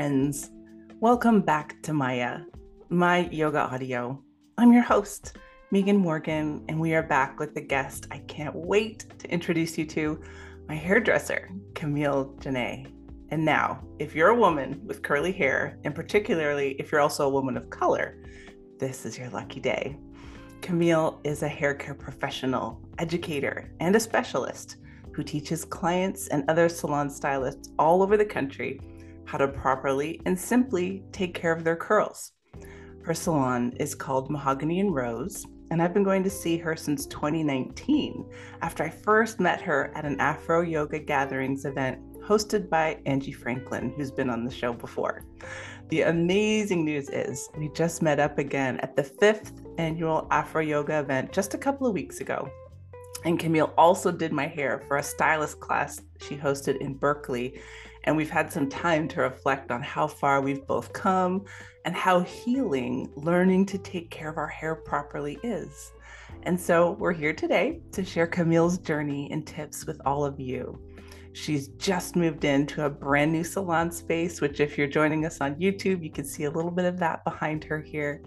friends. Welcome back to Maya, my yoga audio. I'm your host, Megan Morgan, and we are back with a guest I can't wait to introduce you to my hairdresser, Camille Janae. And now, if you're a woman with curly hair, and particularly if you're also a woman of color, this is your lucky day. Camille is a hair care professional, educator, and a specialist who teaches clients and other salon stylists all over the country how to properly and simply take care of their curls. Her salon is called Mahogany and Rose, and I've been going to see her since 2019 after I first met her at an Afro Yoga Gatherings event hosted by Angie Franklin, who's been on the show before. The amazing news is we just met up again at the fifth annual Afro Yoga event just a couple of weeks ago. And Camille also did my hair for a stylist class she hosted in Berkeley. And we've had some time to reflect on how far we've both come and how healing learning to take care of our hair properly is. And so we're here today to share Camille's journey and tips with all of you. She's just moved into a brand new salon space, which, if you're joining us on YouTube, you can see a little bit of that behind her here.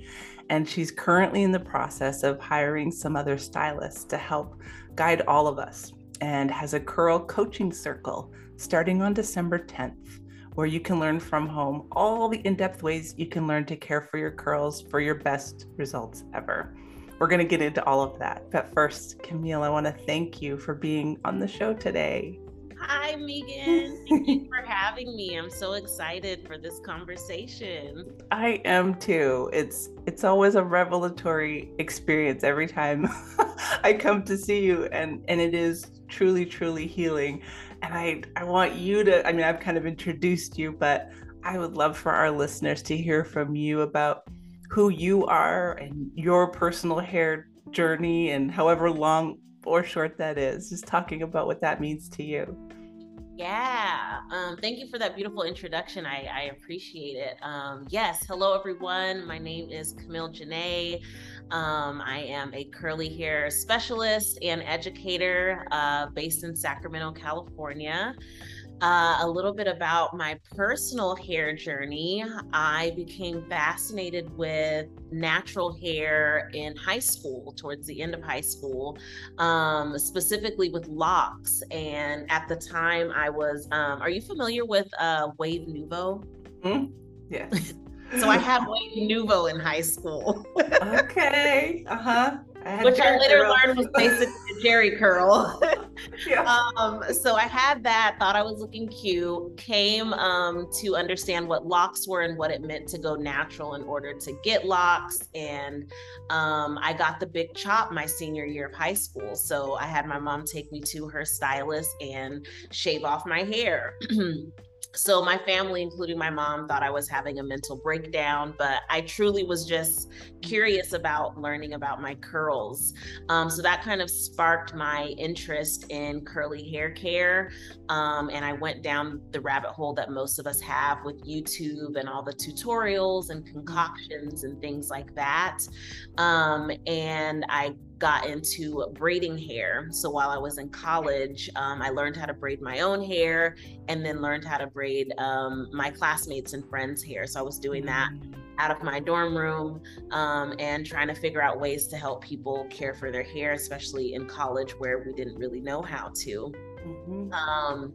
And she's currently in the process of hiring some other stylists to help guide all of us and has a curl coaching circle starting on December 10th, where you can learn from home all the in depth ways you can learn to care for your curls for your best results ever. We're going to get into all of that. But first, Camille, I want to thank you for being on the show today. Hi, Megan. Thank you for having me. I'm so excited for this conversation. I am too. It's it's always a revelatory experience every time I come to see you and and it is truly truly healing. And I I want you to I mean I've kind of introduced you, but I would love for our listeners to hear from you about who you are and your personal hair journey and however long or short that is, just talking about what that means to you. Yeah. Um, thank you for that beautiful introduction. I, I appreciate it. Um, yes. Hello, everyone. My name is Camille Janae. Um, I am a curly hair specialist and educator uh, based in Sacramento, California uh, a little bit about my personal hair journey. I became fascinated with natural hair in high school, towards the end of high school, um, specifically with locks. And at the time, I was, um, are you familiar with uh, Wave Nouveau? Mm-hmm. Yeah. so I had Wave Nouveau in high school. okay. Uh huh. I which I later curl. learned was basically a Jheri curl. yeah. Um, so I had that, thought I was looking cute, came um, to understand what locks were and what it meant to go natural in order to get locks. And um, I got the big chop my senior year of high school. So I had my mom take me to her stylist and shave off my hair. so my family including my mom thought i was having a mental breakdown but i truly was just curious about learning about my curls. Um, so that kind of sparked my interest in curly hair care um, and i went down the rabbit hole that most of us have with youtube and all the tutorials and concoctions and things like that. Um, and i got into braiding hair. So while I was in college, um, I learned how to braid my own hair and then learned how to braid um, my classmates and friends' hair. So I was doing that mm. out of my dorm room um, and trying to figure out ways to help people care for their hair, especially in college where we didn't really know how to. Mm-hmm. Um,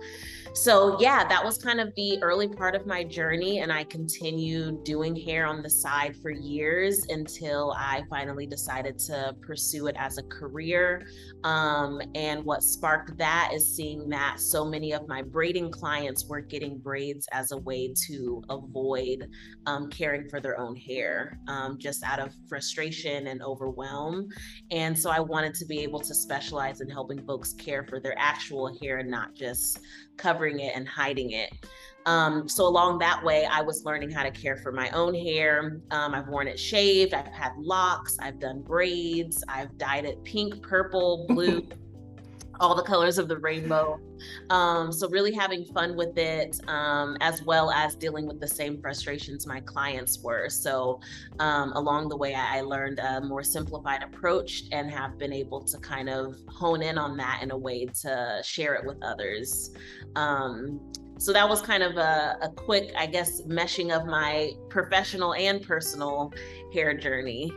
so yeah, that was kind of the early part of my journey, and I continued doing hair on the side for years until I finally decided to pursue it as a career. Um, and what sparked that is seeing that so many of my braiding clients were getting braids as a way to avoid um, caring for their own hair, um, just out of frustration and overwhelm. And so I wanted to be able to specialize in helping folks care for their actual hair and not just covering it and hiding it. Um, so along that way, I was learning how to care for my own hair. Um, I've worn it shaved. I've had locks. I've done braids. I've dyed it pink, purple, blue. all the colors of the rainbow. Um, so really having fun with it, um, as well as dealing with the same frustrations my clients were. So um, along the way, I, learned a more simplified approach and have been able to kind of hone in on that in a way to share it with others. Um, so that was kind of a, a quick, I guess, meshing of my professional and personal hair journey.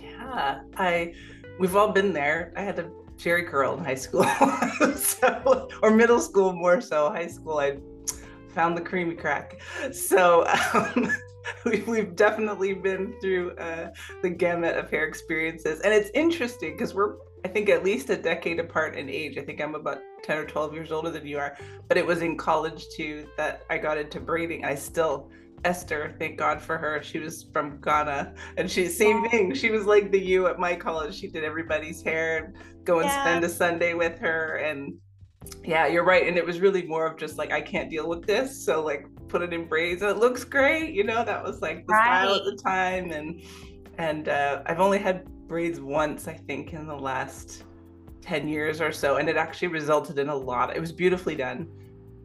Yeah, I we've all been there. I had to Jheri curl in high school, so, or middle school more so. High school, I found the creamy crack. So um, we, have definitely been through uh, the gamut of hair experiences, and it's interesting because we're I think at least a decade apart in age. I think I'm about 10 or 12 years older than you are, but it was in college too that I got into braiding. I still Esther, thank God for her. She was from Ghana and she same thing. She was like the you at my college. She did everybody's hair and go and yeah. spend a Sunday with her and yeah, you're right. And it was really more of just like I can't deal with this. So like put it in braids and it looks great. You know, that was like the right. style at the time. And and uh, I've only had braids once, I think, in the last 10 years or so. And it actually resulted in a lot. It was beautifully done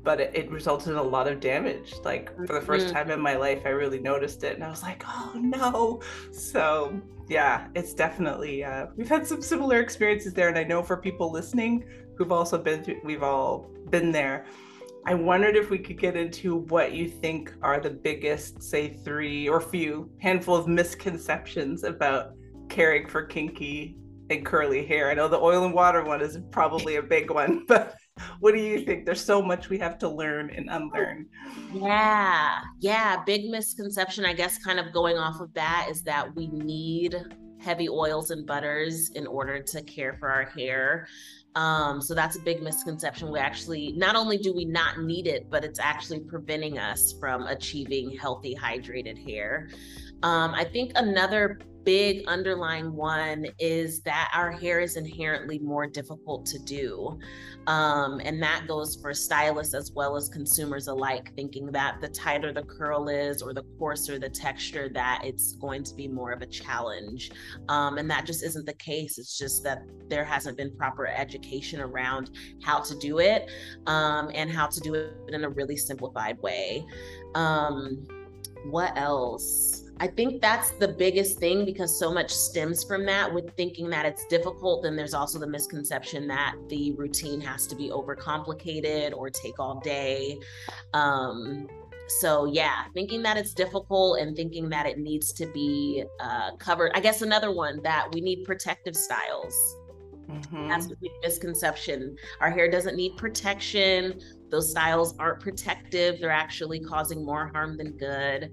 but it, it, resulted in a lot of damage. Like for the 1st mm-hmm. time in my life, I really noticed it, and I was like, "Oh no!" So yeah, it's definitely uh, we've had some similar experiences there, and I know for people listening who've also been through, we've all been there. I wondered if we could get into what you think are the biggest, say, three or few handful of misconceptions about caring for kinky and curly hair. I know the oil and water one is probably a big one, but what do you think? There's so much we have to learn and unlearn. Yeah. Yeah. Big misconception, I guess, kind of going off of that is that we need heavy oils and butters in order to care for our hair. Um, so that's a big misconception. We actually, not only do we not need it, but it's actually preventing us from achieving healthy, hydrated hair. Um, I think another big underlying one is that our hair is inherently more difficult to do. Um, and that goes for stylists as well as consumers alike, thinking that the tighter the curl is or the coarser the texture, that it's going to be more of a challenge. Um, and that just isn't the case. It's just that there hasn't been proper education around how to do it um, and how to do it in a really simplified way. Um, what else? I think that's the biggest thing because so much stems from that with thinking that it's difficult. Then there's also the misconception that the routine has to be overcomplicated or take all day. Um, so yeah, thinking that it's difficult and thinking that it needs to be uh, covered. I guess another one that we need protective styles. Mm-hmm. That's the misconception. Our hair doesn't need protection. Those styles aren't protective. They're actually causing more harm than good.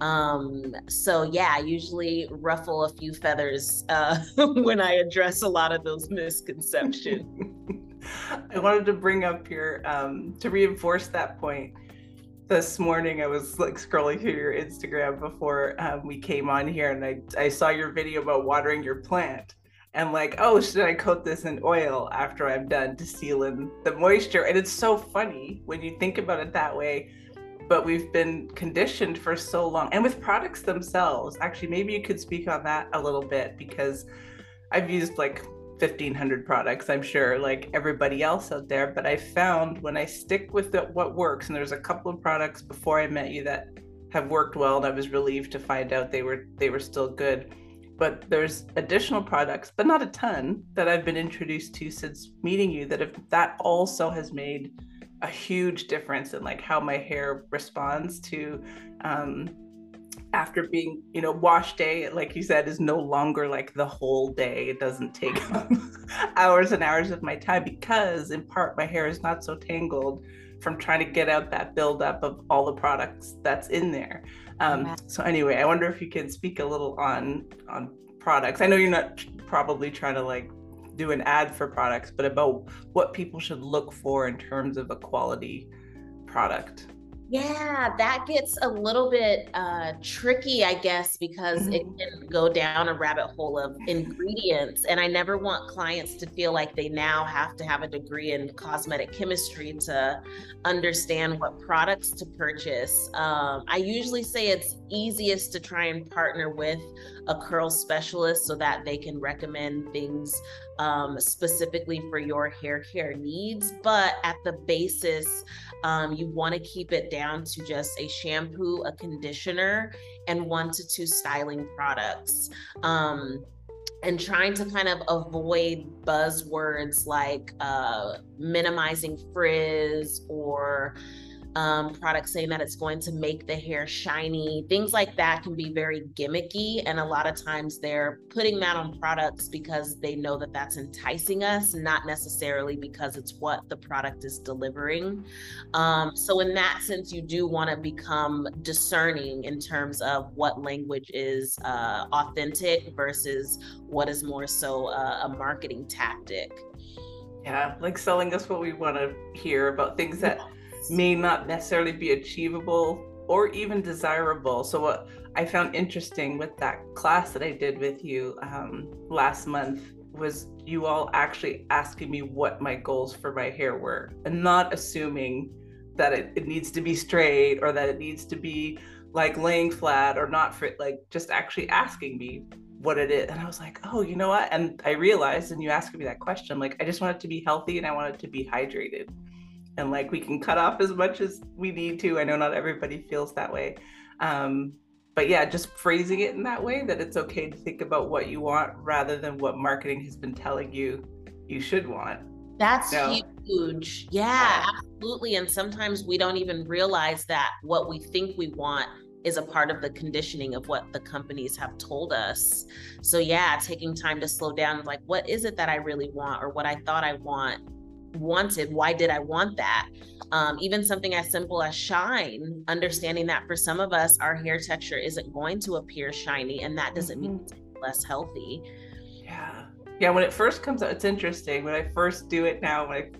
Um, so yeah, I usually ruffle a few feathers uh, when I address a lot of those misconceptions. I wanted to bring up your um, to reinforce that point. This morning, I was like scrolling through your Instagram before um, we came on here, and I I saw your video about watering your plant and like, oh, should I coat this in oil after I'm done to seal in the moisture? And it's so funny when you think about it that way but we've been conditioned for so long. And with products themselves actually maybe you could speak on that a little bit because i've used like 1500 products i'm sure like everybody else out there. But i found when i stick with the, what works and there's a couple of products before i met you that have worked well and i was relieved to find out they were they were still good. But there's additional products but not a ton that i've been introduced to since meeting you that if that also has made a huge difference in like how my hair responds to um, after being you know wash day like you said is no longer like the whole day. It doesn't take hours and hours of my time because in part my hair is not so tangled from trying to get out that buildup of all the products that's in there. Um, so anyway i wonder if you can speak a little on on products. I know you're not probably trying to like do an ad for products, but about what people should look for in terms of a quality product. Yeah, that gets a little bit uh, tricky, I guess, because mm-hmm. it can go down a rabbit hole of ingredients. And I never want clients to feel like they now have to have a degree in cosmetic chemistry to understand what products to purchase. Um, I usually say it's easiest to try and partner with a curl specialist so that they can recommend things um, specifically for your hair care needs. But at the basis, um, you want to keep it down to just a shampoo, a conditioner, and one to two styling products. Um, and trying to kind of avoid buzzwords like uh, minimizing frizz or um, products saying that it's going to make the hair shiny. Things like that can be very gimmicky. And a lot of times they're putting that on products because they know that that's enticing us, not necessarily because it's what the product is delivering. Um, so, in that sense, you do want to become discerning in terms of what language is uh, authentic versus what is more so uh, a marketing tactic. Yeah, like selling us what we want to hear about things that may not necessarily be achievable or even desirable. So, what I found interesting with that class that I did with you um, last month was you all actually asking me what my goals for my hair were and not assuming that it, it needs to be straight or that it needs to be like laying flat or not for like just actually asking me what it is. And I was like, oh, you know what? And I realized, and you asked me that question, like, I just want it to be healthy and I want it to be hydrated and like we can cut off as much as we need to. I know not everybody feels that way. Um, but yeah, just phrasing it in that way that it's okay to think about what you want rather than what marketing has been telling you you should want. That's huge. Yeah, absolutely. And sometimes we don't even realize that what we think we want is a part of the conditioning of what the companies have told us. So yeah, taking time to slow down like what is it that I really want or what I thought I want wanted why did i want that? Um, even something as simple as shine understanding that for some of us our hair texture isn't going to appear shiny and that doesn't mm-hmm. mean it's less healthy. Yeah. Yeah when it first comes out it's interesting. When i first do it now when i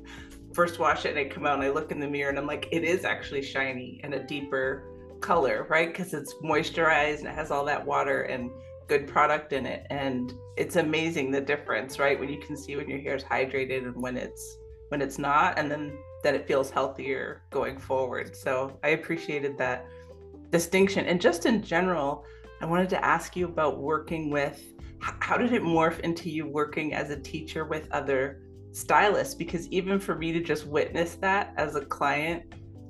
first wash it and i come out and i look in the mirror and i'm like it is actually shiny and a deeper color right? Because it's moisturized and it has all that water and good product in it. And it's amazing the difference right? When you can see when your hair is hydrated and when it's when it's not and then that it feels healthier going forward. So i appreciated that distinction. And just in general i wanted to ask you about working with how did it morph into you working as a teacher with other stylists? Because even for me to just witness that as a client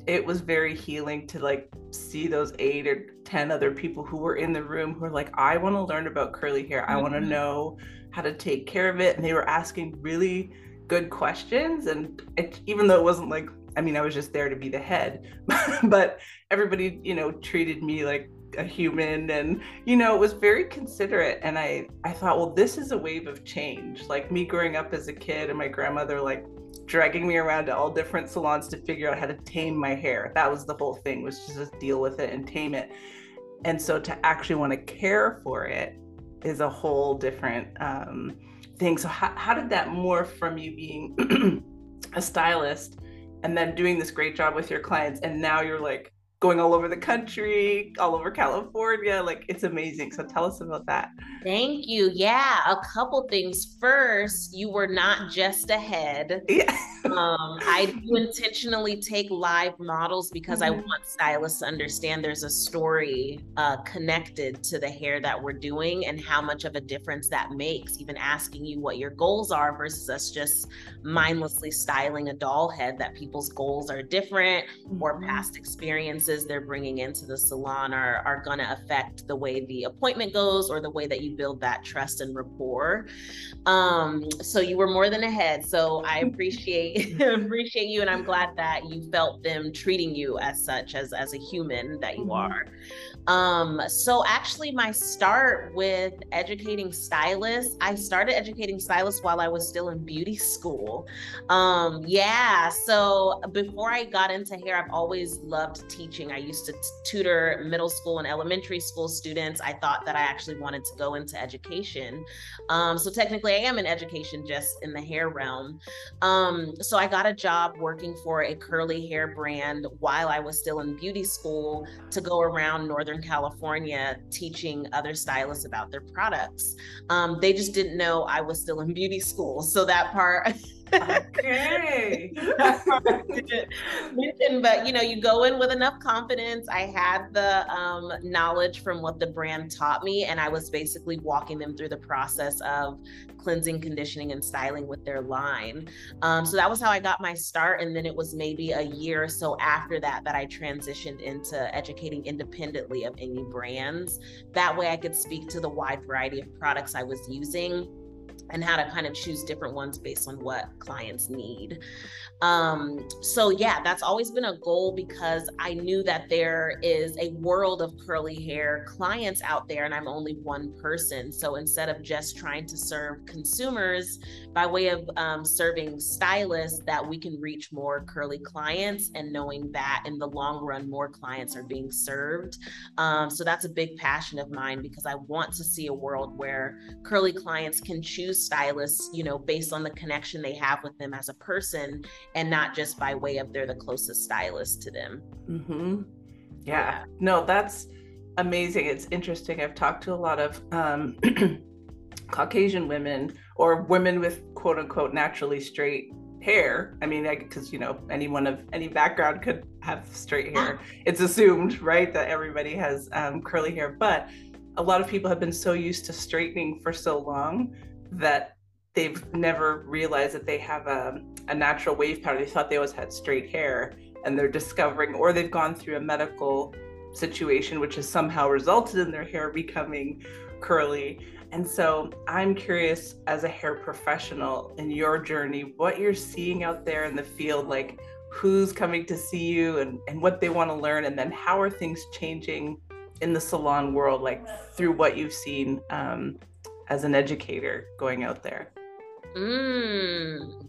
it was very healing to like see those eight or ten other people who were in the room who were like i want to learn about curly hair. I want to mm-hmm. know how to take care of it. And they were asking really good questions and it, even though it wasn't like i mean i was just there to be the head but everybody you know treated me like a human and you know it was very considerate and i i thought well this is a wave of change. Like me growing up as a kid and my grandmother like dragging me around to all different salons to figure out how to tame my hair. That was the whole thing was just deal with it and tame it. And so to actually want to care for it is a whole different um, thing. So how, how did that morph from you being a stylist and then doing this great job with your clients and now you're like going all over the country, all over California. Like it's amazing. So tell us about that. Thank you. Yeah, a couple things. First, you were not just ahead. Yeah. um, I do intentionally take live models because mm-hmm. I want stylists to understand there's a story uh, connected to the hair that we're doing and how much of a difference that makes. Even asking you what your goals are versus us just mindlessly styling a doll head. That people's goals are different mm-hmm. or past experiences they're bringing into the salon are, are going to affect the way the appointment goes or the way that you build that trust and rapport. Um, so you were more than ahead. So I appreciate appreciate you, and I'm glad that you felt them treating you as such as as a human that you mm-hmm. are. Um, so actually, my start with educating stylists, I started educating stylists while I was still in beauty school. Um, yeah, so before I got into hair, I've always loved teaching. I used to tutor middle school and elementary school students. I thought that I actually wanted to go into education. Um, so technically, I am in education just in the hair realm. Um, so I got a job working for a curly hair brand while I was still in beauty school to go around Northern California teaching other stylists about their products. Um, they just didn't know I was still in beauty school. So that part okay. mention, but you know, you go in with enough confidence. I had the um, knowledge from what the brand taught me, and I was basically walking them through the process of cleansing, conditioning, and styling with their line. Um, so that was how I got my start. And then it was maybe a year or so after that that I transitioned into educating independently of any brands. That way I could speak to the wide variety of products I was using and how to kind of choose different ones based on what clients need. Um, so yeah, that's always been a goal because I knew that there is a world of curly hair clients out there, and I'm only one person. So instead of just trying to serve consumers by way of um, serving stylists, that we can reach more curly clients, and knowing that in the long run, more clients are being served. Um, so that's a big passion of mine because I want to see a world where curly clients can choose stylists, you know, based on the connection they have with them as a person and not just by way of they're the closest stylist to them. Mm-hmm. Yeah. yeah. No, that's amazing. It's interesting. I've talked to a lot of um, Caucasian women or women with quote unquote naturally straight hair. I mean, because you know, anyone of any background could have straight hair. It's assumed, right, that everybody has um, curly hair, but a lot of people have been so used to straightening for so long that they've never realized that they have a, a natural wave pattern. They thought they always had straight hair, and they're discovering, or they've gone through a medical situation which has somehow resulted in their hair becoming curly. And so I'm curious, as a hair professional in your journey, what you're seeing out there in the field, like who's coming to see you and, and what they want to learn, and then how are things changing in the salon world, like through what you've seen um, as an educator going out there? Mm.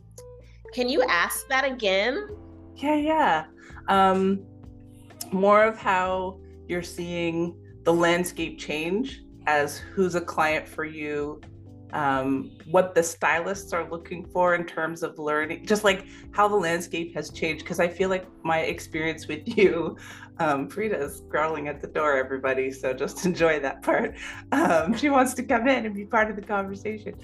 Can you ask that again? Yeah, yeah. Um, more of how you're seeing the landscape change as who's a client for you, um, what the stylists are looking for in terms of learning, just like how the landscape has changed. Because I feel like my experience with you, um, Frida's growling at the door, everybody. So just enjoy that part. Um, she wants to come in and be part of the conversation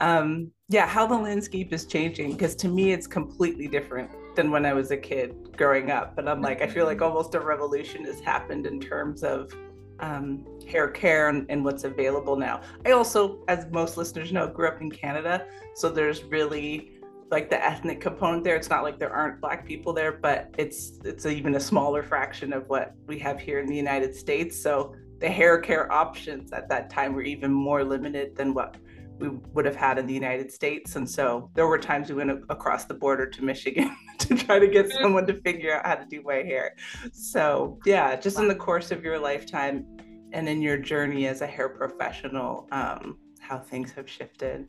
um, yeah, how the landscape is changing. Because to me, it's completely different than when I was a kid growing up. But I'm like, I feel like mm-hmm. almost a revolution has happened in terms of um, hair care and, and, what's available now. I also, as most listeners know, grew up in Canada. So there's really like the ethnic component there. It's not like there aren't black people there, but it's it's even a smaller fraction of what we have here in the United States. So the hair care options at that time were even more limited than what we would have had in the United States. And so there were times we went across the border to Michigan to try to get someone to figure out how to do my hair. So, yeah, just in the course of your lifetime and in your journey as a hair professional, um, how things have shifted.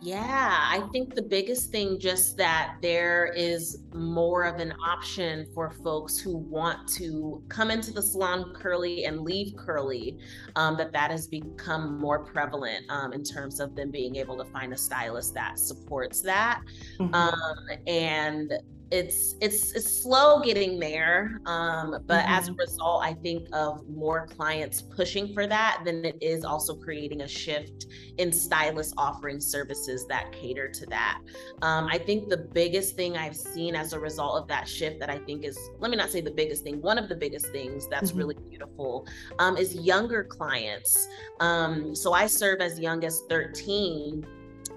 Yeah, I think the biggest thing just that there is more of an option for folks who want to come into the salon curly and leave curly. Um, that that has become more prevalent um, in terms of them being able to find a stylist that supports that. Mm-hmm. Um, and it's it's it's slow getting there um, but mm-hmm. as a mm-hmm. result i think of more clients pushing for that then it is also creating a shift in stylists offering services that cater to that um, i think the biggest thing i've seen as a result of that shift that i think is let me not say the biggest thing one of the biggest things that's mm-hmm. really beautiful um, is younger clients um, so i serve as young as 13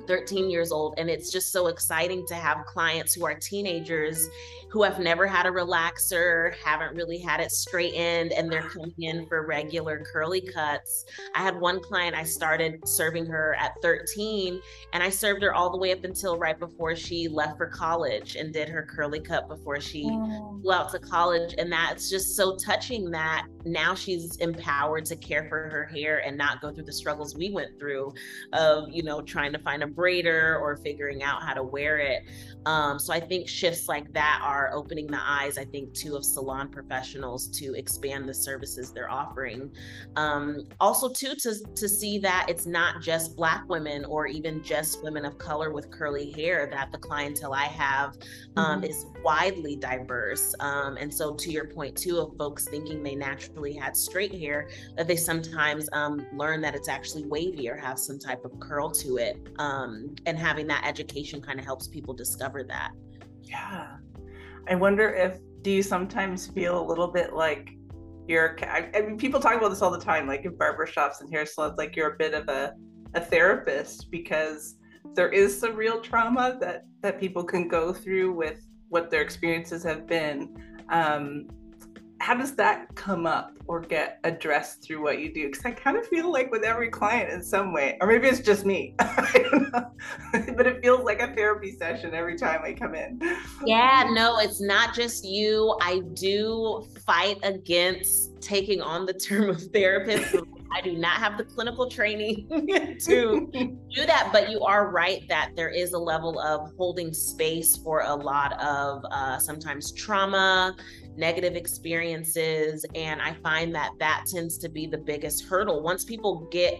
13 years old. And it's just so exciting to have clients who are teenagers who have never had a relaxer, haven't really had it straightened, and they're coming in for regular curly cuts. I had one client, I started serving her at 13, and I served her all the way up until right before she left for college and did her curly cut before she oh. flew out to college. And that's just so touching that now she's empowered to care for her hair and not go through the struggles we went through of, you know, trying to find a braider or figuring out how to wear it. Um, so I think shifts like that are opening the eyes, I think, too, of salon professionals to expand the services they're offering. Um, also, too, to, to see that it's not just Black women or even just women of color with curly hair, that the clientele I have um, mm-hmm. is widely diverse. Um, and so, to your point, too, of folks thinking they naturally had straight hair, that they sometimes um, learn that it's actually wavy or have some type of curl to it. Um, and having that education kind of helps people discover that. Yeah. I wonder if, do you sometimes feel a little bit like you're, I, mean, people talk about this all the time, like in barbershops and hair salons, like you're a bit of a, a therapist because there is some real trauma that that people can go through with what their experiences have been. Um, how does that come up or get addressed through what you do? Because I kind of feel like with every client in some way, or maybe it's just me, but it feels like a therapy session every time I come in. Yeah, no, it's not just you. I do fight against taking on the term of therapist. I do not have the clinical training to do that, but you are right that there is a level of holding space for a lot of uh, sometimes trauma, negative experiences. And I find that that tends to be the biggest hurdle. Once people get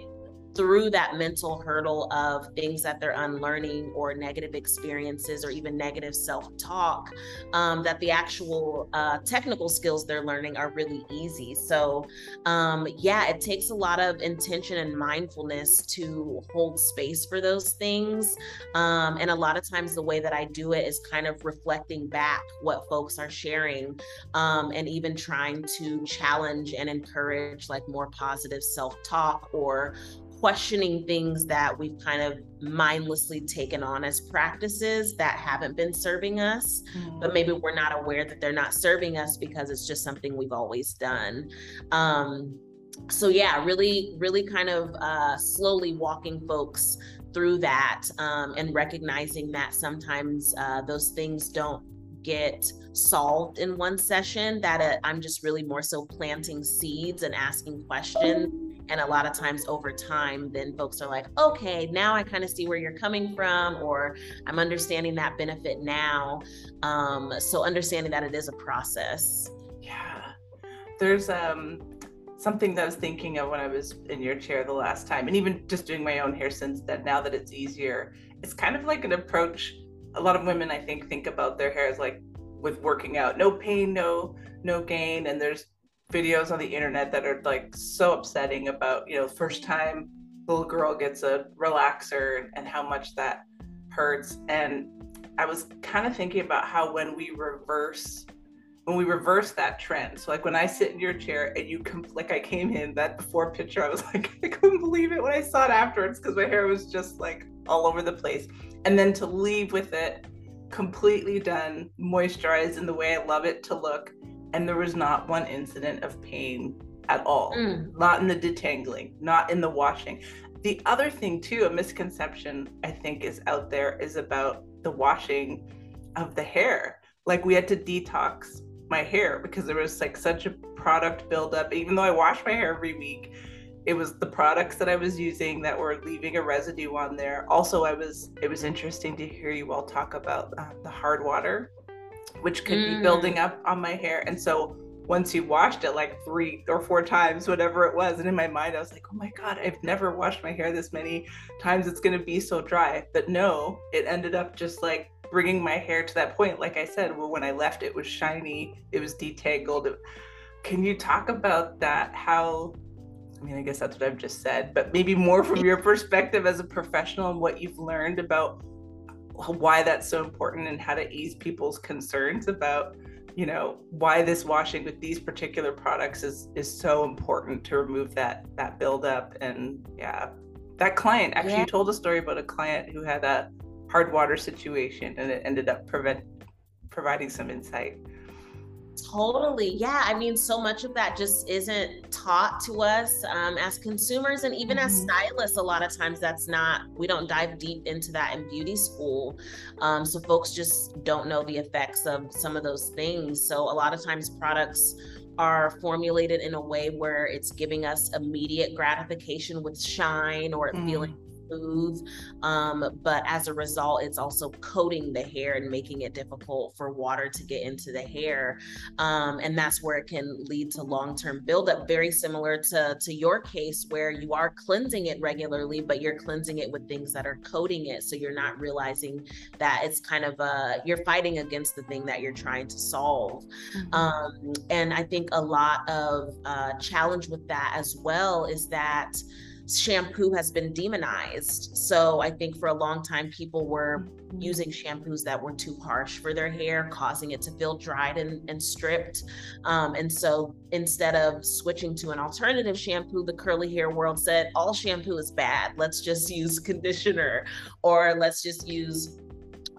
through that mental hurdle of things that they're unlearning or negative experiences or even negative self-talk um, that the actual uh, technical skills they're learning are really easy. So um, yeah it takes a lot of intention and mindfulness to hold space for those things um, and a lot of times the way that i do it is kind of reflecting back what folks are sharing um, and even trying to challenge and encourage like more positive self-talk or questioning things that we've kind of mindlessly taken on as practices that haven't been serving us, mm-hmm. but maybe we're not aware that they're not serving us because it's just something we've always done. Um, so yeah, really, really kind of uh, slowly walking folks through that um, and recognizing that sometimes uh, those things don't get solved in one session that uh, i'm just really more so planting seeds and asking questions and a lot of times over time, then folks are like, okay, now I kind of see where you're coming from, or I'm understanding that benefit now. Um, so understanding that it is a process. Yeah. There's um something that I was thinking of when I was in your chair the last time, and even just doing my own hair since then, now that it's easier, it's kind of like an approach. A lot of women, I think, think about their hair as like with working out, no pain, no no gain, and there's videos on the internet that are like so upsetting about you know first time little girl gets a relaxer and how much that hurts. And i was kind of thinking about how when we reverse when we reverse that trend so like when i sit in your chair and you come like i came in that before picture i was like i couldn't believe it when i saw it afterwards because my hair was just like all over the place. And then to leave with it completely done moisturized in the way i love it to look and there was not one incident of pain at all. Mm. Not in the detangling, not in the washing. The other thing, too, a misconception I think is out there is about the washing of the hair. Like we had to detox my hair because there was like such a product buildup. Even though I wash my hair every week, it was the products that I was using that were leaving a residue on there. Also, I was it was interesting to hear you all talk about uh, the hard water which could mm. be building mm. up on my hair. And so once you washed it like three or four times, whatever it was, and in my mind, I was like, oh my God, I've never washed my hair this many times. It's going to be so dry. But no, it ended up just like bringing my hair to that point. Like I said, where when I left, it was shiny, it was detangled. Can you talk about that? How I mean, I guess that's what I've just said, but maybe more from your perspective as a professional and what you've learned about why that's so important and how to ease people's concerns about you know why this washing with these particular products is is so important to remove that that buildup and yeah that client actually yeah. told a story about a client who had a hard water situation and it ended up prevent providing some insight Totally. Yeah. I mean, so much of that just isn't taught to us um, as consumers and even mm-hmm. as stylists. A lot of times that's not, we don't dive deep into that in beauty school. Um, so folks just don't know the effects of some of those things. So a lot of times products are formulated in a way where it's giving us immediate gratification with shine or mm-hmm. feeling Um, but as a result, it's also coating the hair and making it difficult for water to get into the hair. Um, and that's where it can lead to long term buildup, very similar to, to your case, where you are cleansing it regularly, but you're cleansing it with things that are coating it. So you're not realizing that it's kind of a, you're fighting against the thing that you're trying to solve. Mm-hmm. Um, and I think a lot of uh, challenge with that as well is that shampoo has been demonized. So I think for a long time, people were using shampoos that were too harsh for their hair, causing it to feel dried and, and stripped. Um, and so instead of switching to an alternative shampoo, the curly hair world said all shampoo is bad. Let's just use conditioner or let's just use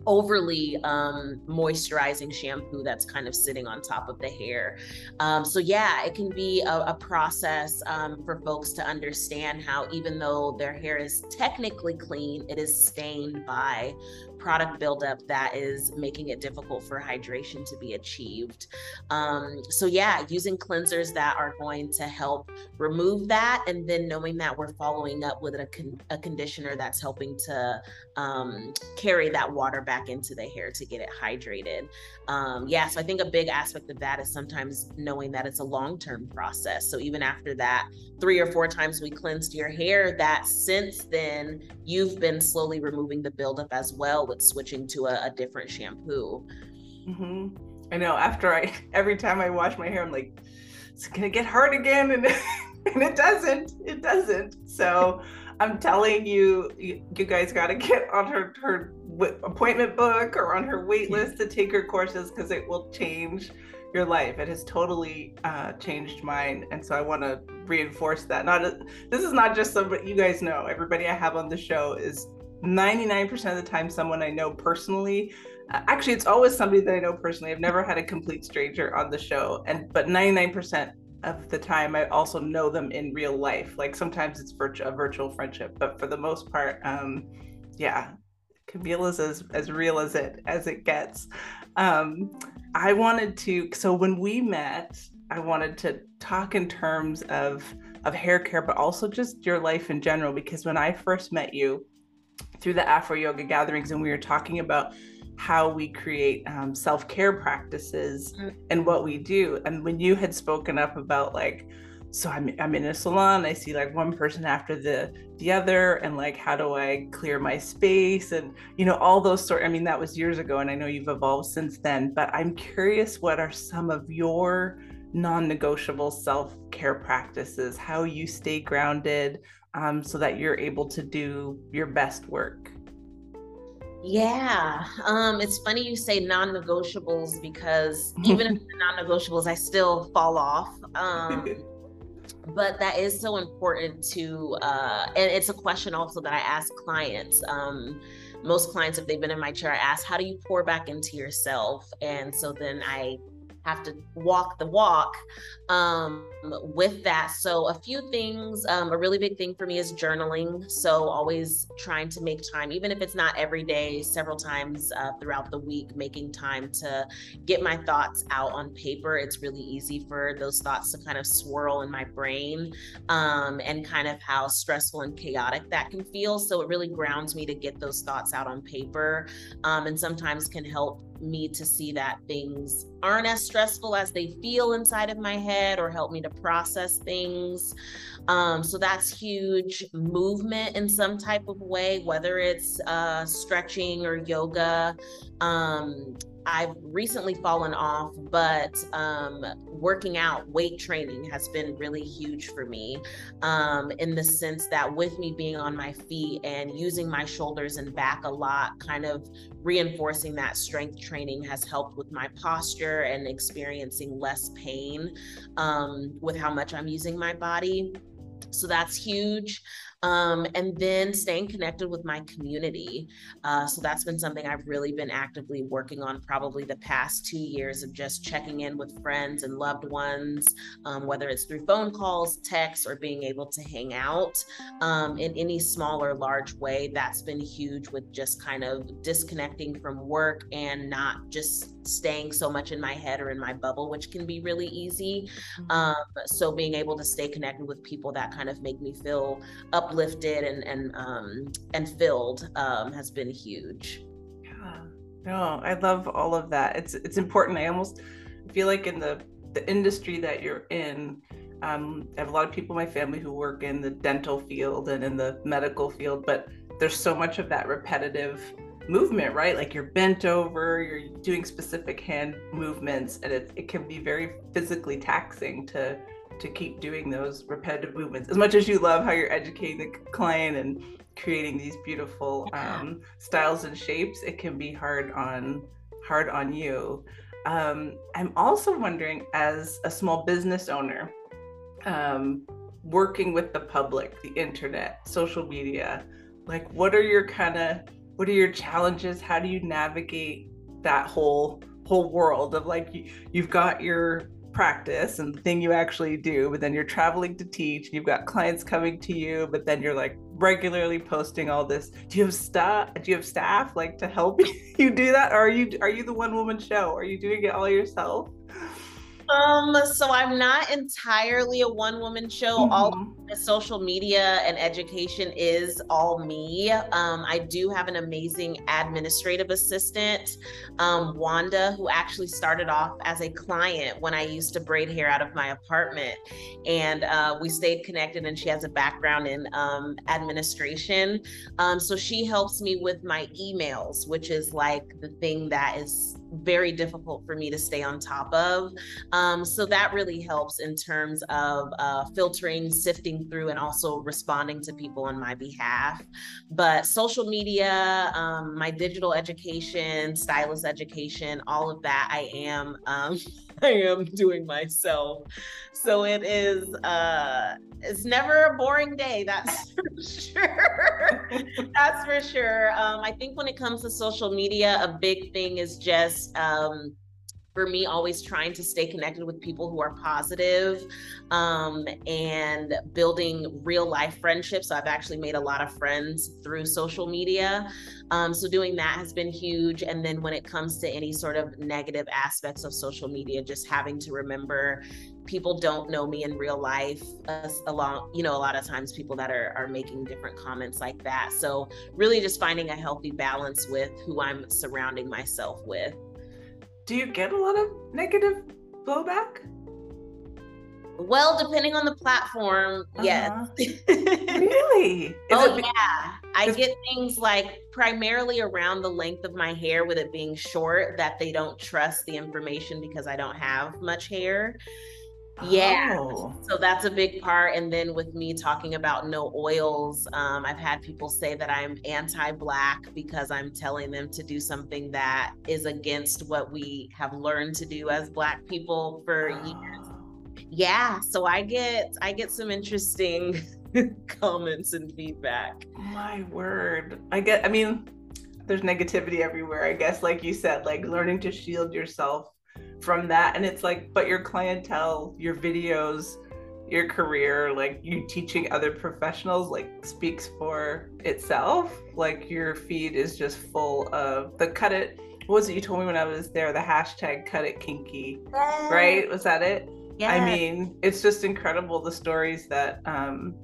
overly um, moisturizing shampoo that's kind of sitting on top of the hair. Um, so, yeah, it can be a, a process um, for folks to understand how, even though their hair is technically clean, it is stained by product buildup that is making it difficult for hydration to be achieved. Um, so, yeah, using cleansers that are going to help remove that, and then knowing that we're following up with a, con- a conditioner that's helping to um, carry that water back into the hair to get it hydrated. Um, yeah, so I think a big aspect of that is sometimes knowing that it's a long term process. So, even after that, three or four times we cleansed your hair, that since then you've been slowly removing the buildup as well with switching to a, a different shampoo. Mm-hmm. I know. After I, every time I wash my hair, I'm like, it's gonna get hard again, and and it doesn't. It doesn't. So. I'm telling you, you, you guys got to get on her her appointment book or on her wait list to take her courses because it will change your life. It has totally uh, changed mine, and so I want to reinforce that. Not a, this is not just somebody you guys know. Everybody I have on the show is 99% of the time someone I know personally. Uh, actually, it's always somebody that I know personally. I've never had a complete stranger on the show, and but 99% of the time I also know them in real life. Like sometimes it's virtu- a virtual friendship, but for the most part, um, yeah, Camila's as as real as it as it gets. Um, I wanted to. So when we met, I wanted to talk in terms of of hair care, but also just your life in general. Because when I first met you through the Afro Yoga gatherings, and we were talking about how we create um, self care practices mm. and what we do, and when you had spoken up about like so I'm, I'm in a salon i see like one person after the the other and like how do i clear my space? And you know all those sort i mean that was years ago and i know you've evolved since then but i'm curious what are some of your non-negotiable self-care practices? How you stay grounded um, so that you're able to do your best work yeah, um, it's funny you say non-negotiables because even if the non-negotiables, I still fall off. Um, but that is so important to uh, and it's a question also that i ask clients um, most clients if they've been in my chair i ask how do you pour back into yourself and so then i have to walk the walk um, with that. So, a few things, um, a really big thing for me is journaling. So, always trying to make time, even if it's not every day, several times uh, throughout the week, making time to get my thoughts out on paper. It's really easy for those thoughts to kind of swirl in my brain um, and kind of how stressful and chaotic that can feel. So, it really grounds me to get those thoughts out on paper um, and sometimes can help me to see that things aren't as stressful as they feel inside of my head or help me to process things. Um, so that's huge. Movement in some type of way, whether it's uh, stretching or yoga. Um, I've recently fallen off, but um, working out, weight training has been really huge for me um, in the sense that with me being on my feet and using my shoulders and back a lot, kind of reinforcing that strength training has helped with my posture and experiencing less pain um, with how much I'm using my body. So that's huge. Um, and then staying connected with my community. Uh, so that's been something I've really been actively working on probably the past two years of just checking in with friends and loved ones, um, whether it's through phone calls, texts, or being able to hang out um, in any small or large way. That's been huge with just kind of disconnecting from work and not just staying so much in my head or in my bubble, which can be really easy. Mm-hmm. Um, so being able to stay connected with people that kind of make me feel uplifted and and um, and filled um, has been huge. Yeah, no, I love all of that. It's it's important. I almost feel like in the the industry that you're in. Um, I have a lot of people in my family who work in the dental field and in the medical field, but there's so much of that repetitive movement, right? Like you're bent over, you're doing specific hand movements, and it, it can be very physically taxing to to keep doing those repetitive movements. As much as you love how you're educating the client and creating these beautiful um, styles and shapes, it can be hard on hard on you. Um, I'm also wondering, as a small business owner, um, working with the public, the internet, social media, like what are your kind of what are your challenges how do you navigate that whole whole world of like you, you've got your practice and the thing you actually do, but then you're traveling to teach, you've got clients coming to you, but then you're like regularly posting all this. Do you have staff? Do you have staff like to help you do that? Or are you are you the one woman show? Are you doing it all yourself? Um, so I'm not entirely a one woman show. Mm-hmm. All social media and education is all me. Um, I do have an amazing administrative assistant, um, Wanda, who actually started off as a client when I used to braid hair out of my apartment. And uh, we stayed connected, and she has a background in um, administration. Um, so she helps me with my emails, which is like the thing that is very difficult for me to stay on top of. Um, so that really helps in terms of uh, filtering, sifting through, and also responding to people on my behalf. But social media, um, my digital education, stylist education, all of that, I am. Um, I am doing myself. So it is uh it's never a boring day, that's for sure. that's for sure. Um, I think when it comes to social media, a big thing is just um for me always trying to stay connected with people who are positive, um, and building real life friendships. So i've actually made a lot of friends through social media. Um, so doing that has been huge. And then when it comes to any sort of negative aspects of social media just having to remember people don't know me in real life uh, along you know a lot of times people that are are making different comments like that. So really just finding a healthy balance with who i'm surrounding myself with do you get a lot of negative blowback? Well, depending on the platform, uh-huh. yes. really? Is oh, it- yeah. I get things like primarily around the length of my hair, with it being short, that they don't trust the information because I don't have much hair. Yeah. Oh. So that's a big part. And then with me talking about no oils, um, I've had people say that I'm anti Black because I'm telling them to do something that is against what we have learned to do as Black people for years. Yeah. So I get I get some interesting comments and feedback. My word. I get I mean, there's negativity everywhere, I guess, like you said, like learning to shield yourself from that and it's like but your clientele your videos your career like you teaching other professionals like speaks for itself. Like your feed is just full of the cut it what was it you told me when i was there the hashtag cut it kinky right? Was that it? Yeah i mean it's just incredible the stories that um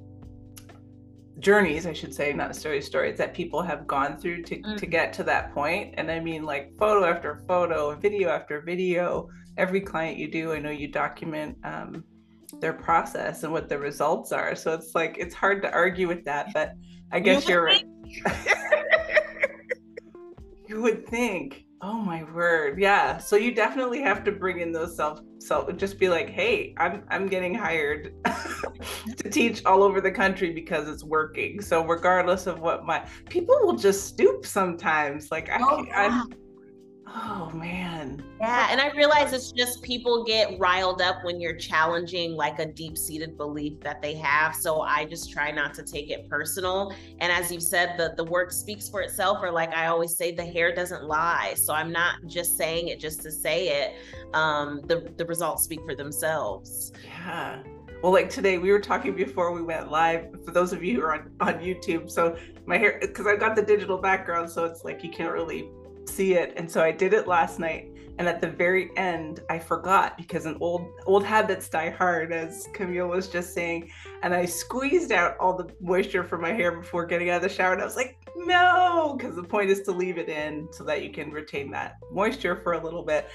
journeys i should say not necessarily stories that people have gone through to, mm. to get to that point. And i mean like photo after photo video after video every client you do i know you document um, their process and what the results are. So it's like it's hard to argue with that but i guess you are right you would think Oh my word. Yeah. So you definitely have to bring in those self self just be like, "Hey, I'm I'm getting hired to teach all over the country because it's working." So regardless of what my people will just stoop sometimes. Like I oh, yeah. I'm Oh man. Yeah, and I realize it's just people get riled up when you're challenging like a deep-seated belief that they have. So I just try not to take it personal. And as you've said, the the work speaks for itself, or like I always say, the hair doesn't lie. So I'm not just saying it just to say it. Um, the the results speak for themselves. Yeah. Well, like today, we were talking before we went live. For those of you who are on, on YouTube, so my hair, because I've got the digital background, so it's like you can't really see it. And so I did it last night. And at the very end, I forgot because an old old habits die hard, as Camille was just saying. And I squeezed out all the moisture from my hair before getting out of the shower. And I was like, no, because the point is to leave it in so that you can retain that moisture for a little bit.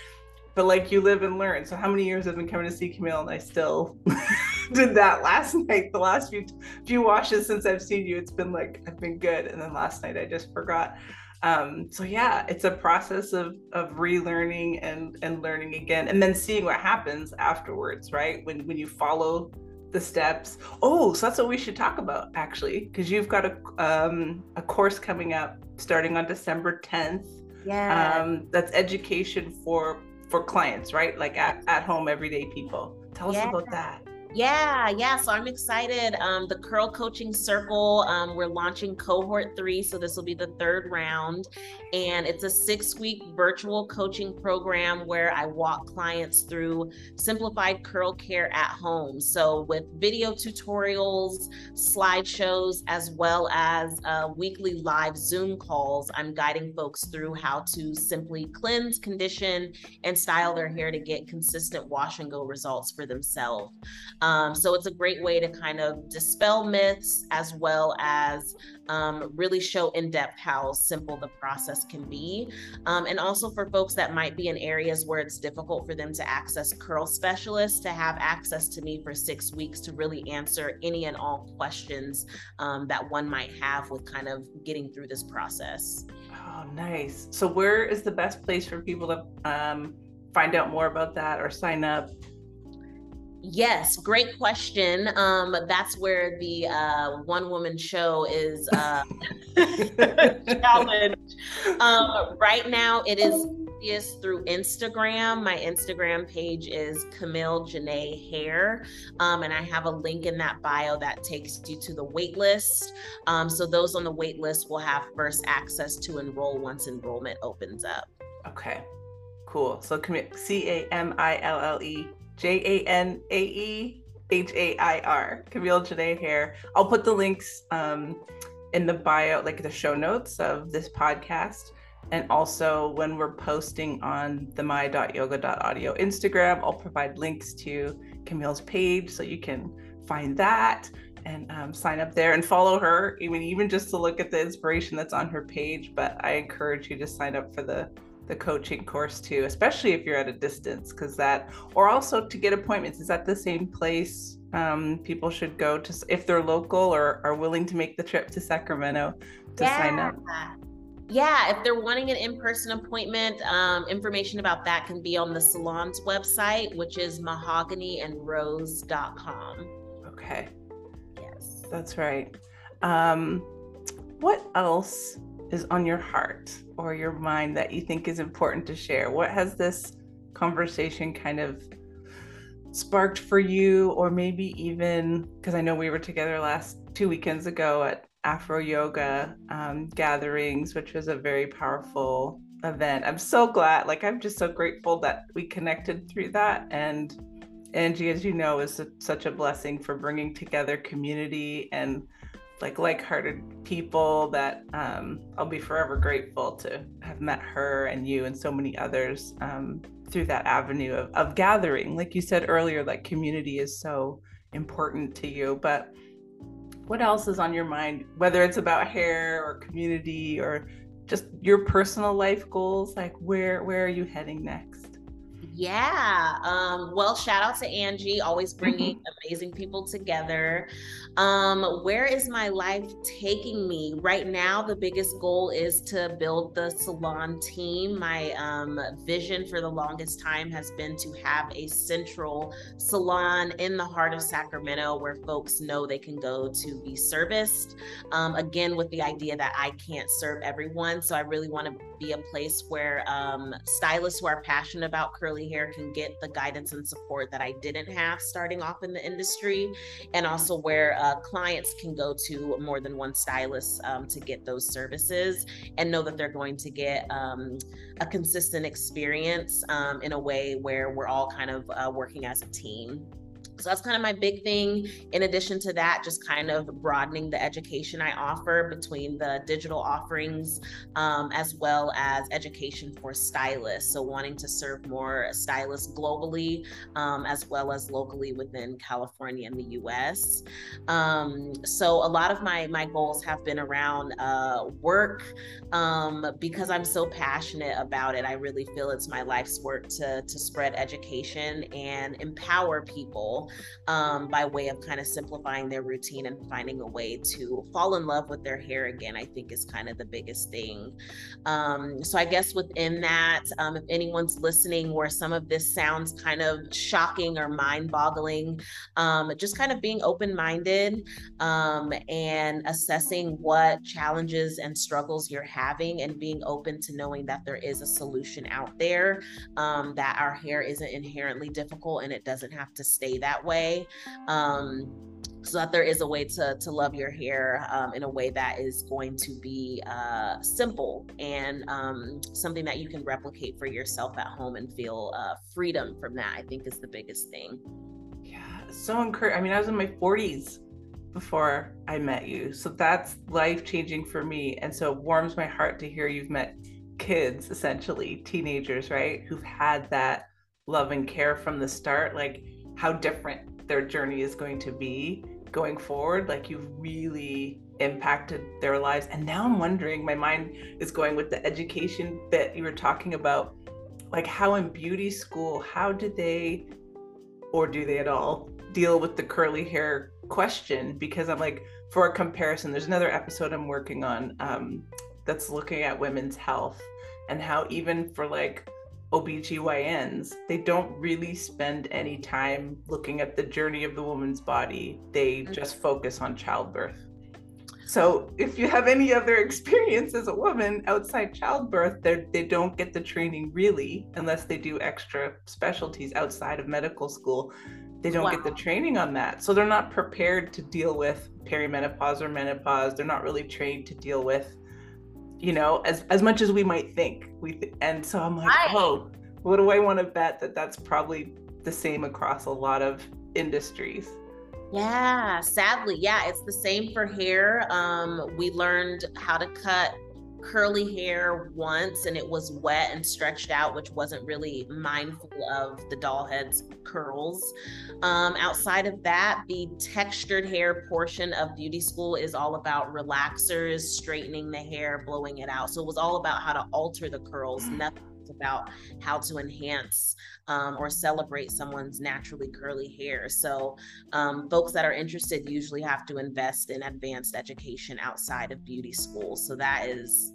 But like you live and learn. So how many years I've been coming to see Camille and I still did that last night. The last few few washes since I've seen you, it's been like I've been good. And then last night I just forgot um, so yeah it's a process of of relearning and and learning again and then seeing what happens afterwards right? When when you follow the steps. Oh so that's what we should talk about actually because you've got a um a course coming up starting on december 10th yeah um that's education for for clients right? Like at, at home everyday people. Tell us about that Yeah, yeah. So I'm excited. Um, the Curl Coaching Circle, um, we're launching cohort three. So this will be the third round. And it's a six week virtual coaching program where I walk clients through simplified curl care at home. So with video tutorials, slideshows, as well as uh, weekly live Zoom calls, I'm guiding folks through how to simply cleanse, condition, and style their hair to get consistent wash and go results for themselves. Um, so it's a great way to kind of dispel myths as well as um, really show in depth how simple the process can be. Um, and also for folks that might be in areas where it's difficult for them to access curl specialists to have access to me for six weeks to really answer any and all questions um, that one might have with kind of getting through this process. Oh, nice. So, where is the best place for people to um, find out more about that or sign up? Yes, great question. Um, that's where the uh, one woman show is uh, challenge. Um, right now, it is is through Instagram. My Instagram page is Camille Janae Hair, um, and I have a link in that bio that takes you to the waitlist. Um, so those on the waitlist will have first access to enroll once enrollment opens up. Okay, cool. So C A M I L L E J A N A E H A I R, Camille Janae Hair. I'll put the links um, in the bio, like the show notes of this podcast. And also, when we're posting on the my.yoga.audio Instagram, I'll provide links to Camille's page so you can find that and um, sign up there and follow her. I mean, even just to look at the inspiration that's on her page. But I encourage you to sign up for the the coaching course too, especially if you're at a distance, because that, or also to get appointments, is that the same place um, people should go to if they're local or are willing to make the trip to Sacramento to yeah. sign up? Yeah, if they're wanting an in person appointment, um, information about that can be on the salon's website, which is mahoganyandrose.com. Okay. Yes. That's right. Um, what else is on your heart or your mind that you think is important to share? What has this conversation kind of sparked for you, or maybe even because I know we were together last two weekends ago at Afro Yoga um, gatherings, which was a very powerful event. I'm so glad, like, I'm just so grateful that we connected through that. And Angie, as you know, is a, such a blessing for bringing together community and like like-hearted people that um, I'll be forever grateful to have met her and you and so many others um, through that avenue of, of gathering. Like you said earlier, like community is so important to you. But what else is on your mind, whether it's about hair or community or just your personal life goals? Like where where are you heading next? Yeah. Um, well, shout out to Angie, always bringing amazing people together. Um, where is my life taking me? Right now, the biggest goal is to build the salon team. My um, vision for the longest time has been to have a central salon in the heart of Sacramento where folks know they can go to be serviced. Um, again, with the idea that I can't serve everyone. So I really want to be a place where um, stylists who are passionate about curly hair can get the guidance and support that I didn't have starting off in the industry, and also where uh, clients can go to more than one stylist um, to get those services and know that they're going to get um, a consistent experience um, in a way where we're all kind of uh, working as a team. So that's kind of my big thing. In addition to that, just kind of broadening the education I offer between the digital offerings um, as well as education for stylists. So wanting to serve more stylists globally um, as well as locally within California and the US. Um, so a lot of my, my goals have been around uh, work um, because I'm so passionate about it. I really feel it's my life's work to, to spread education and empower people um, by way of kind of simplifying their routine and finding a way to fall in love with their hair again, I think is kind of the biggest thing. Um, so I guess within that, um, if anyone's listening where some of this sounds kind of shocking or mind boggling, um, just kind of being open minded um, and assessing what challenges and struggles you're having and being open to knowing that there is a solution out there, um, that our hair isn't inherently difficult and it doesn't have to stay that way. Um, so that there is a way to to love your hair um, in a way that is going to be uh, simple and um, something that you can replicate for yourself at home and feel uh, freedom from that. I think is the biggest thing. Yeah, so encouraged. I mean, I was in my 40s before I met you, so that's life changing for me, and so it warms my heart to hear you've met kids, essentially teenagers, right, who've had that love and care from the start. Like how different their journey is going to be going forward. Like you've really impacted their lives. And now i'm wondering my mind is going with the education bit you were talking about. Like how in beauty school how do they or do they at all deal with the curly hair question? Because i'm like for a comparison there's another episode i'm working on um, that's looking at women's health and how even for like OBGYNs, they don't really spend any time looking at the journey of the woman's body. They mm-hmm. just focus on childbirth. So if you have any other experience as a woman outside childbirth, they they don't get the training really unless they do extra specialties outside of medical school. They don't wow. get the training on that. So they're not prepared to deal with perimenopause or menopause. They're not really trained to deal with you know, as as much as we might think. We th- and so I'm like, right. oh, what do I want to bet that that's probably the same across a lot of industries? Yeah, sadly, yeah, it's the same for hair. Um, we learned how to cut curly hair once and it was wet and stretched out, which wasn't really mindful of the doll head's curls. Um, outside of that, the textured hair portion of beauty school is all about relaxers, straightening the hair, blowing it out. So it was all about how to alter the curls, nothing about how to enhance um, or celebrate someone's naturally curly hair. So, um, folks that are interested usually have to invest in advanced education outside of beauty school. So, that is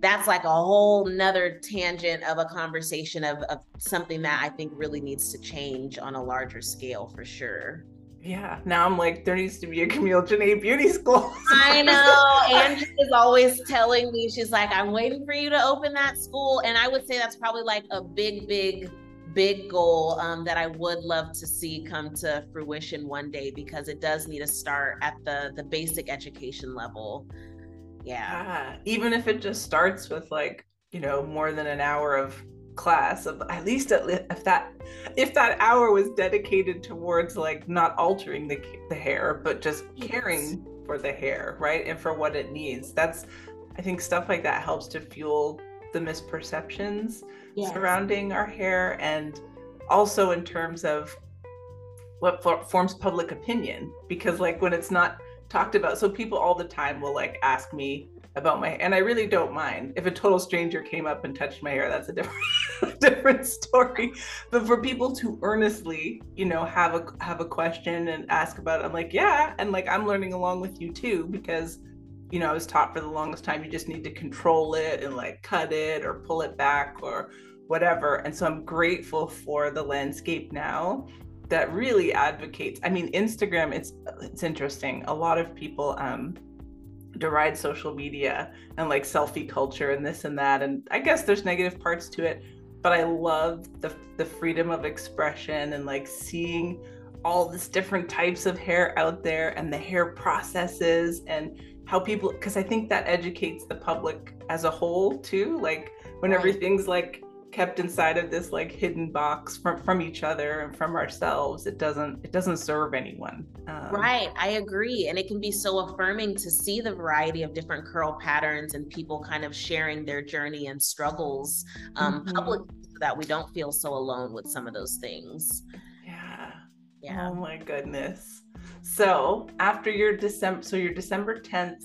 that's like a whole nother tangent of a conversation of, of something that I think really needs to change on a larger scale for sure. Yeah. Now I'm like, there needs to be a Camille Janae beauty school. I know. Angie is always telling me, she's like, I'm waiting for you to open that school. And I would say that's probably like a big, big, big goal um, that I would love to see come to fruition one day because it does need to start at the the basic education level. Yeah. yeah. Even if it just starts with like, you know, more than an hour of class of at least if that if that hour was dedicated towards like not altering the, the hair but just caring for the hair right and for what it needs that's i think stuff like that helps to fuel the misperceptions yes. surrounding our hair and also in terms of what forms public opinion because like when it's not talked about so people all the time will like ask me about my and I really don't mind if a total stranger came up and touched my hair. That's a different different story. But for people to earnestly, you know, have a have a question and ask about it, I'm like, yeah, and like I'm learning along with you too because you know I was taught for the longest time you just need to control it and like cut it or pull it back or whatever. And so I'm grateful for the landscape now that really advocates. I mean, Instagram. It's it's interesting. A lot of people um deride social media and like selfie culture and this and that. And I guess there's negative parts to it, but I love the the freedom of expression and like seeing all this different types of hair out there and the hair processes and how people because I think that educates the public as a whole too. Like when right. everything's like kept inside of this like hidden box from from each other and from ourselves. It doesn't it doesn't serve anyone um, right i agree and it can be so affirming to see the variety of different curl patterns and people kind of sharing their journey and struggles um mm-hmm. publicly so that we don't feel so alone with some of those things. Yeah. Yeah. Oh my goodness. So after your december so your december 10th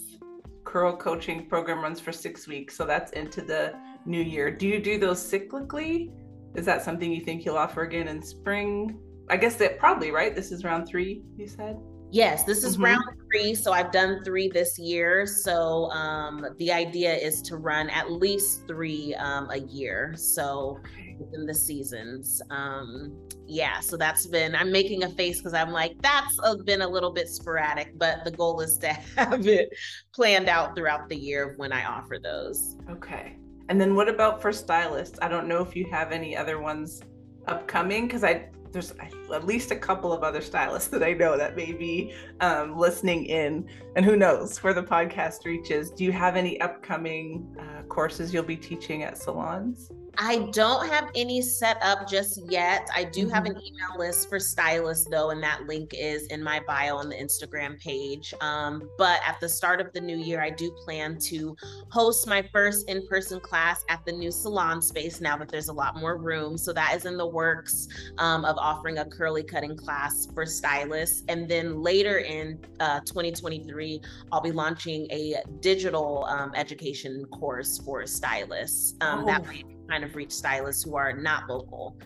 curl coaching program runs for six weeks so that's into the new year. Do you do those cyclically? Is that something you think you'll offer again in spring? I guess that probably, right? This is round three, you said? Yes, this is mm-hmm. round three. So I've done three this year. So um, the idea is to run at least three um, a year. So within the seasons. Um, yeah, so that's been, I'm making a face because I'm like, that's a, been a little bit sporadic, but the goal is to have it planned out throughout the year when I offer those. Okay. And then what about for stylists? I don't know if you have any other ones upcoming because I there's at least a couple of other stylists that I know that may be um, listening in, and who knows where the podcast reaches. Do you have any upcoming uh, courses you'll be teaching at salons? I don't have any set up just yet. I do have an mm-hmm. email list for stylists though, and that link is in my bio on the Instagram page. Um, but at the start of the new year, I do plan to host my first in person class at the new salon space now that there's a lot more room. So that is in the works um, of offering a curly cutting class for stylists. And then later in uh, 2023, I'll be launching a digital um, education course for stylists. Um, oh. That kind of reach stylists who are not local.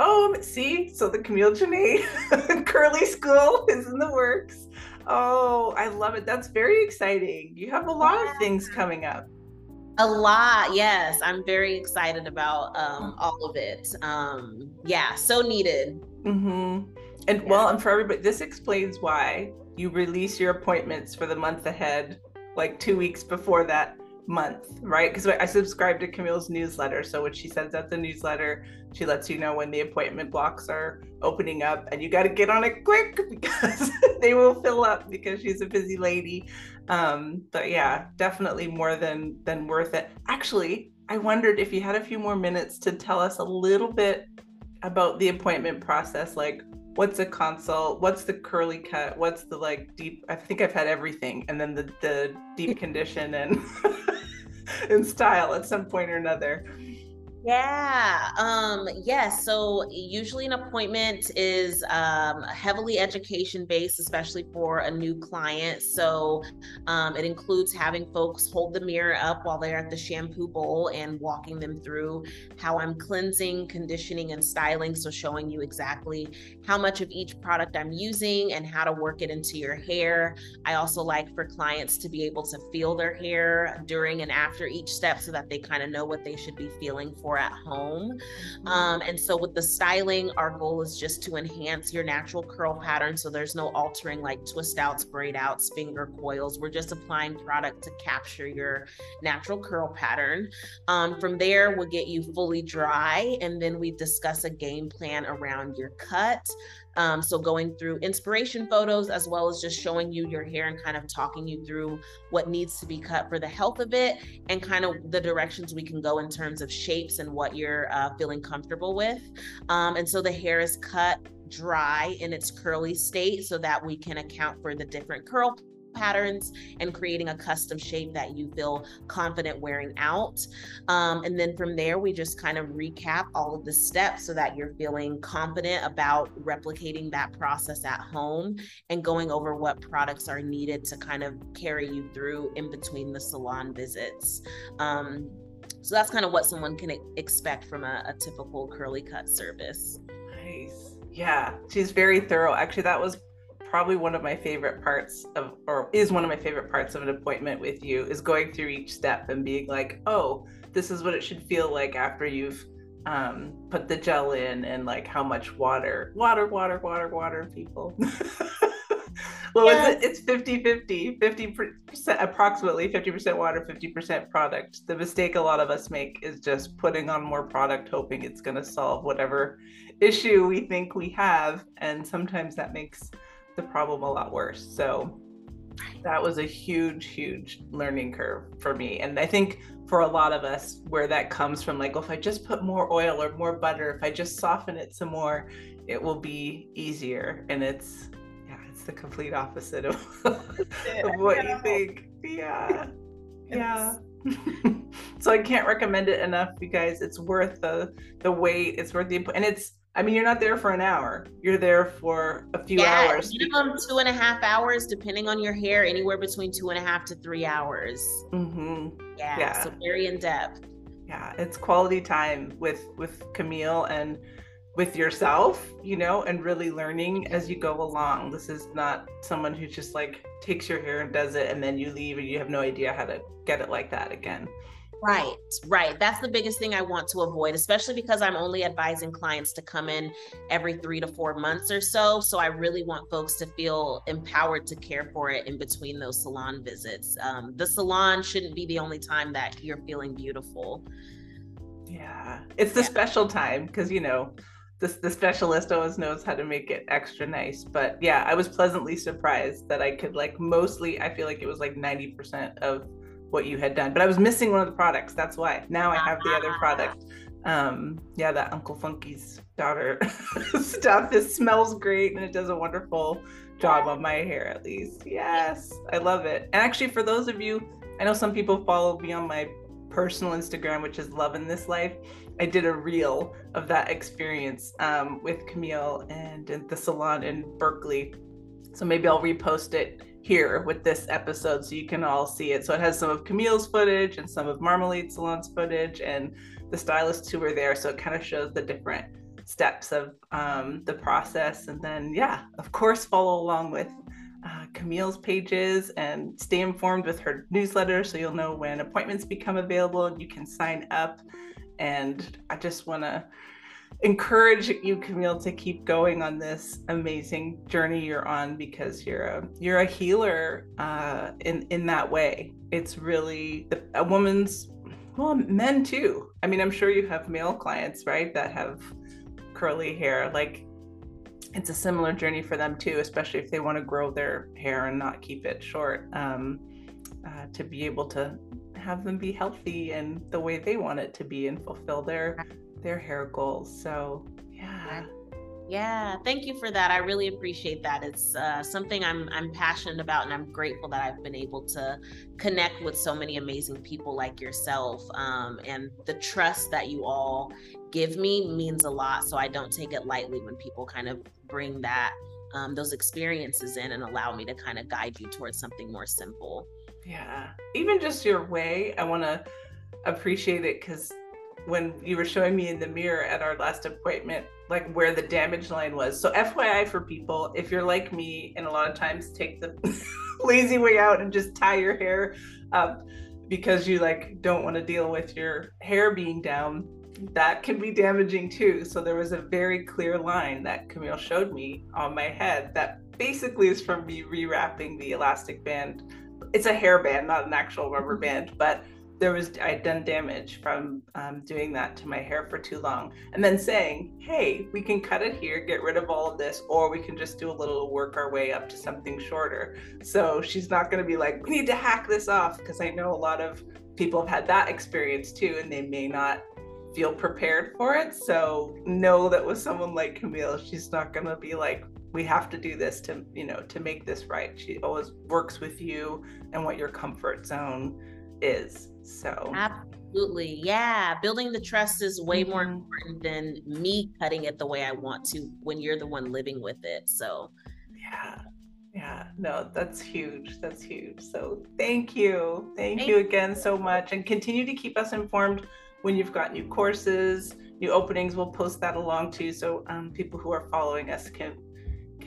Oh, see, so the Camille Janae Curly School is in the works. Oh, I love it. That's very exciting. You have a lot yeah. of things coming up. A lot, yes. I'm very excited about um, all of it. Um, yeah, so needed. Mm-hmm. And yeah. well, and for everybody, this explains why you release your appointments for the month ahead, like two weeks before that month, right? Because I subscribe to Camille's newsletter. So when she sends out the newsletter, she lets you know when the appointment blocks are opening up, and you got to get on it quick because they will fill up because she's a busy lady. Um, but yeah, definitely more than than worth it. Actually, I wondered if you had a few more minutes to tell us a little bit about the appointment process, like what's a consult what's the curly cut what's the like deep i think i've had everything and then the the deep condition and in style at some point or another. Yeah. Um, yes. Yeah, so usually an appointment is um, heavily education based, especially for a new client. So um, it includes having folks hold the mirror up while they're at the shampoo bowl and walking them through how I'm cleansing, conditioning, and styling. So showing you exactly how much of each product I'm using and how to work it into your hair. I also like for clients to be able to feel their hair during and after each step so that they kind of know what they should be feeling for at home. Mm-hmm. Um, and so with the styling, our goal is just to enhance your natural curl pattern. So there's no altering like twist outs, braid outs, finger coils. We're just applying product to capture your natural curl pattern. Um, from there, we'll get you fully dry and then we discuss a game plan around your cut. Um, so going through inspiration photos as well as just showing you your hair and kind of talking you through what needs to be cut for the health of it and kind of the directions we can go in terms of shapes and what you're uh, feeling comfortable with. Um, and so the hair is cut dry in its curly state so that we can account for the different curl patterns and creating a custom shape that you feel confident wearing out. Um, and then from there, we just kind of recap all of the steps so that you're feeling confident about replicating that process at home and going over what products are needed to kind of carry you through in between the salon visits. Um, so that's kind of what someone can expect from a, a typical curly cut service. Nice. Yeah, she's very thorough. Actually, that was probably one of my favorite parts of or is one of my favorite parts of an appointment with you is going through each step and being like oh this is what it should feel like after you've um, put the gel in and like how much water water water water water people well yes. it? it's 50 50 50% approximately 50% water 50% product the mistake a lot of us make is just putting on more product hoping it's going to solve whatever issue we think we have and sometimes that makes the problem a lot worse. So that was a huge, huge learning curve for me. And I think for a lot of us, where that comes from, like, well, if I just put more oil or more butter, if I just soften it some more, it will be easier. And it's, yeah, it's the complete opposite of, of what you think. Yeah. Yeah. so I can't recommend it enough, you guys. It's worth the the wait. It's worth the input, and it's I mean, you're not there for an hour. You're there for a few yeah, hours. Minimum two and a half hours, depending on your hair, anywhere between two and a half to three hours. Mm-hmm. Yeah, yeah. So very in depth. Yeah, it's quality time with with Camille and with yourself, you know, and really learning as you go along. This is not someone who just like takes your hair and does it and then you leave and you have no idea how to get it like that again. Right, right. That's the biggest thing I want to avoid, especially because I'm only advising clients to come in every three to four months or so. So I really want folks to feel empowered to care for it in between those salon visits. Um, the salon shouldn't be the only time that you're feeling beautiful. Yeah, it's the yeah. special time because, you know, the, the specialist always knows how to make it extra nice. But yeah, I was pleasantly surprised that I could like mostly, I feel like it was like 90% of what you had done. But I was missing one of the products. That's why. Now I have the other product. Um, yeah, that Uncle Funky's daughter stuff. This smells great and it does a wonderful job on my hair at least. Yes, I love it. And actually for those of you, I know some people follow me on my personal Instagram, which is Love in This Life. I did a reel of that experience um, with Camille and in the salon in Berkeley. So maybe I'll repost it here with this episode so you can all see it. So it has some of Camille's footage and some of Marmalade Salon's footage and the stylists who were there. So it kind of shows the different steps of um, the process. And then, yeah, of course, follow along with uh, Camille's pages and stay informed with her newsletter so you'll know when appointments become available and you can sign up. And I just want to encourage you, Camille, to keep going on this amazing journey you're on because you're a you're a healer uh, in in that way. It's really the, a woman's well, men too. I mean, I'm sure you have male clients, right, that have curly hair. Like it's a similar journey for them too, especially if they want to grow their hair and not keep it short. Um, uh, to be able to have them be healthy and the way they want it to be and fulfill their their hair goals. So yeah. Yeah, thank you for that. I really appreciate that. It's uh, something I'm I'm passionate about, and I'm grateful that I've been able to connect with so many amazing people like yourself. Um, and the trust that you all give me means a lot. So I don't take it lightly when people kind of bring that um, those experiences in and allow me to kind of guide you towards something more simple. Yeah, even just your way, I want to appreciate it because when you were showing me in the mirror at our last appointment, like where the damage line was. So FYI for people, if you're like me and a lot of times take the lazy way out and just tie your hair up because you like don't want to deal with your hair being down, that can be damaging too. So there was a very clear line that Camille showed me on my head that basically is from me rewrapping the elastic band. It's a hair band, not an actual rubber mm-hmm. band, but there was I'd done damage from um, doing that to my hair for too long, and then saying, "Hey, we can cut it here, get rid of all of this, or we can just do a little work our way up to something shorter." So she's not going to be like, "We need to hack this off," because I know a lot of people have had that experience too, and they may not feel prepared for it. So know that with someone like Camille, she's not going to be like, we have to do this to you know to make this right she always works with you and what your comfort zone is so absolutely, yeah. Building the trust is way mm-hmm. more important than me cutting it the way I want to when you're the one living with it. So yeah. Yeah, no, that's huge. That's huge. So thank you. Thank, thank you again so much. And continue to keep us informed when you've got new courses, new openings. We'll post that along too. So um, people who are following us can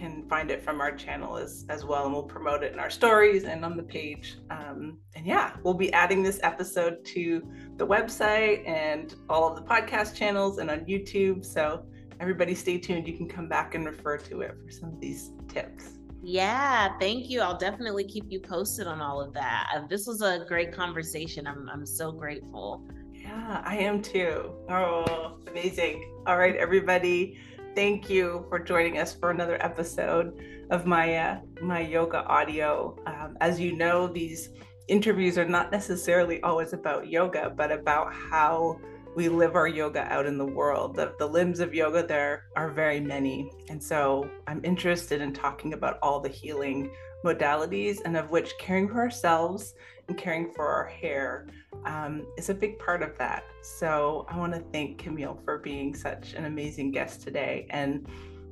can find it from our channel as, as well, and we'll promote it in our stories and on the page. Um, and yeah, we'll be adding this episode to the website and all of the podcast channels and on YouTube. So everybody stay tuned. You can come back and refer to it for some of these tips. Yeah, thank you. I'll definitely keep you posted on all of that. Uh, this was a great conversation. I'm, I'm so grateful. Yeah, I am too. Oh, amazing. All right, everybody thank you for joining us for another episode of my uh, my yoga audio. Um, as you know, these interviews are not necessarily always about yoga, but about how we live our yoga out in the world. The, the limbs of yoga there are very many, and so I'm interested in talking about all the healing modalities, and of which caring for ourselves and caring for our hair um, is a big part of that. So I want to thank Camille for being such an amazing guest today. And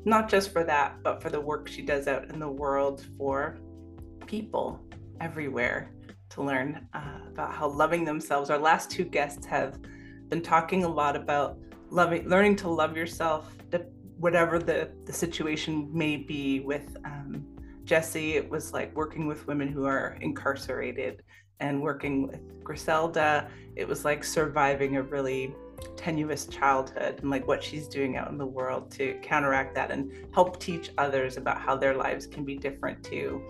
not just for that, but for the work she does out in the world for people everywhere to learn uh, about how loving themselves. Our last two guests have been talking a lot about loving, learning to love yourself, whatever the, the situation may be with um, Jesse. It was like working with women who are incarcerated and working with Griselda, it was like surviving a really tenuous childhood and like what she's doing out in the world to counteract that and help teach others about how their lives can be different too.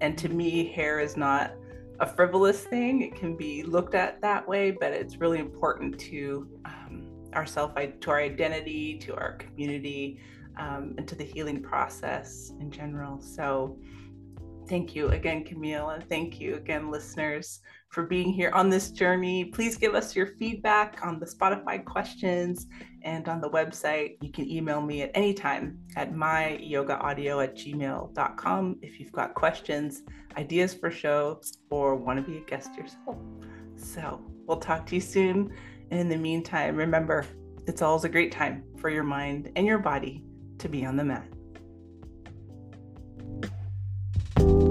And to me, hair is not a frivolous thing. It can be looked at that way, but it's really important to um, ourself to our identity, to our community, um, and to the healing process in general. So, thank you again, Camille, and thank you again, listeners, for being here on this journey. Please give us your feedback on the Spotify questions and on the website. You can email me at any time at myyogaaudio at gmail.com if you've got questions, ideas for shows, or want to be a guest yourself. So we'll talk to you soon. And in the meantime, remember, it's always a great time for your mind and your body to be on the mat. Bye.